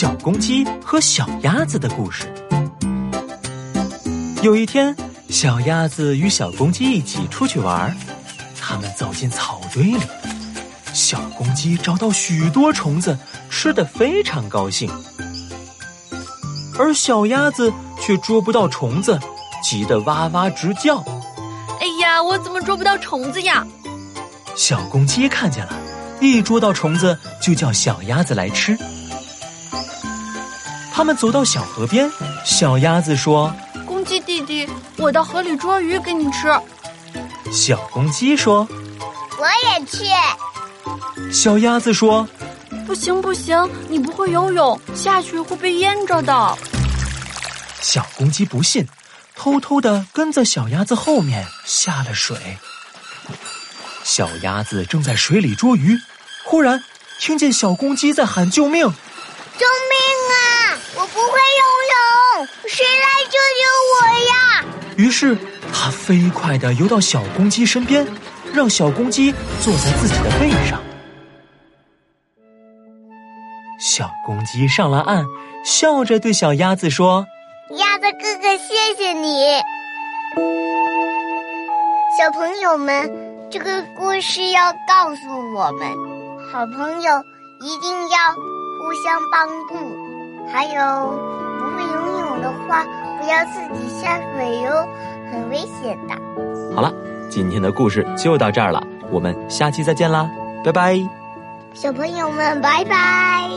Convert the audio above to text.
小公鸡和小鸭子的故事。有一天，小鸭子与小公鸡一起出去玩，他们走进草堆里，小公鸡找到许多虫子，吃的非常高兴，而小鸭子却捉不到虫子，急得哇哇直叫。哎呀，我怎么捉不到虫子呀？小公鸡看见了。一捉到虫子，就叫小鸭子来吃。他们走到小河边，小鸭子说：“公鸡弟弟，我到河里捉鱼给你吃。”小公鸡说：“我也去。”小鸭子说：“不行不行，你不会游泳，下去会被淹着的。”小公鸡不信，偷偷的跟在小鸭子后面下了水。小鸭子正在水里捉鱼。忽然，听见小公鸡在喊救命！救命啊！我不会游泳，谁来救救我呀？于是，他飞快地游到小公鸡身边，让小公鸡坐在自己的背上。小公鸡上了岸，笑着对小鸭子说：“鸭子哥哥，谢谢你。”小朋友们，这个故事要告诉我们。好朋友一定要互相帮助，还有不会游泳的话，不要自己下水哟，很危险的。好了，今天的故事就到这儿了，我们下期再见啦，拜拜。小朋友们，拜拜。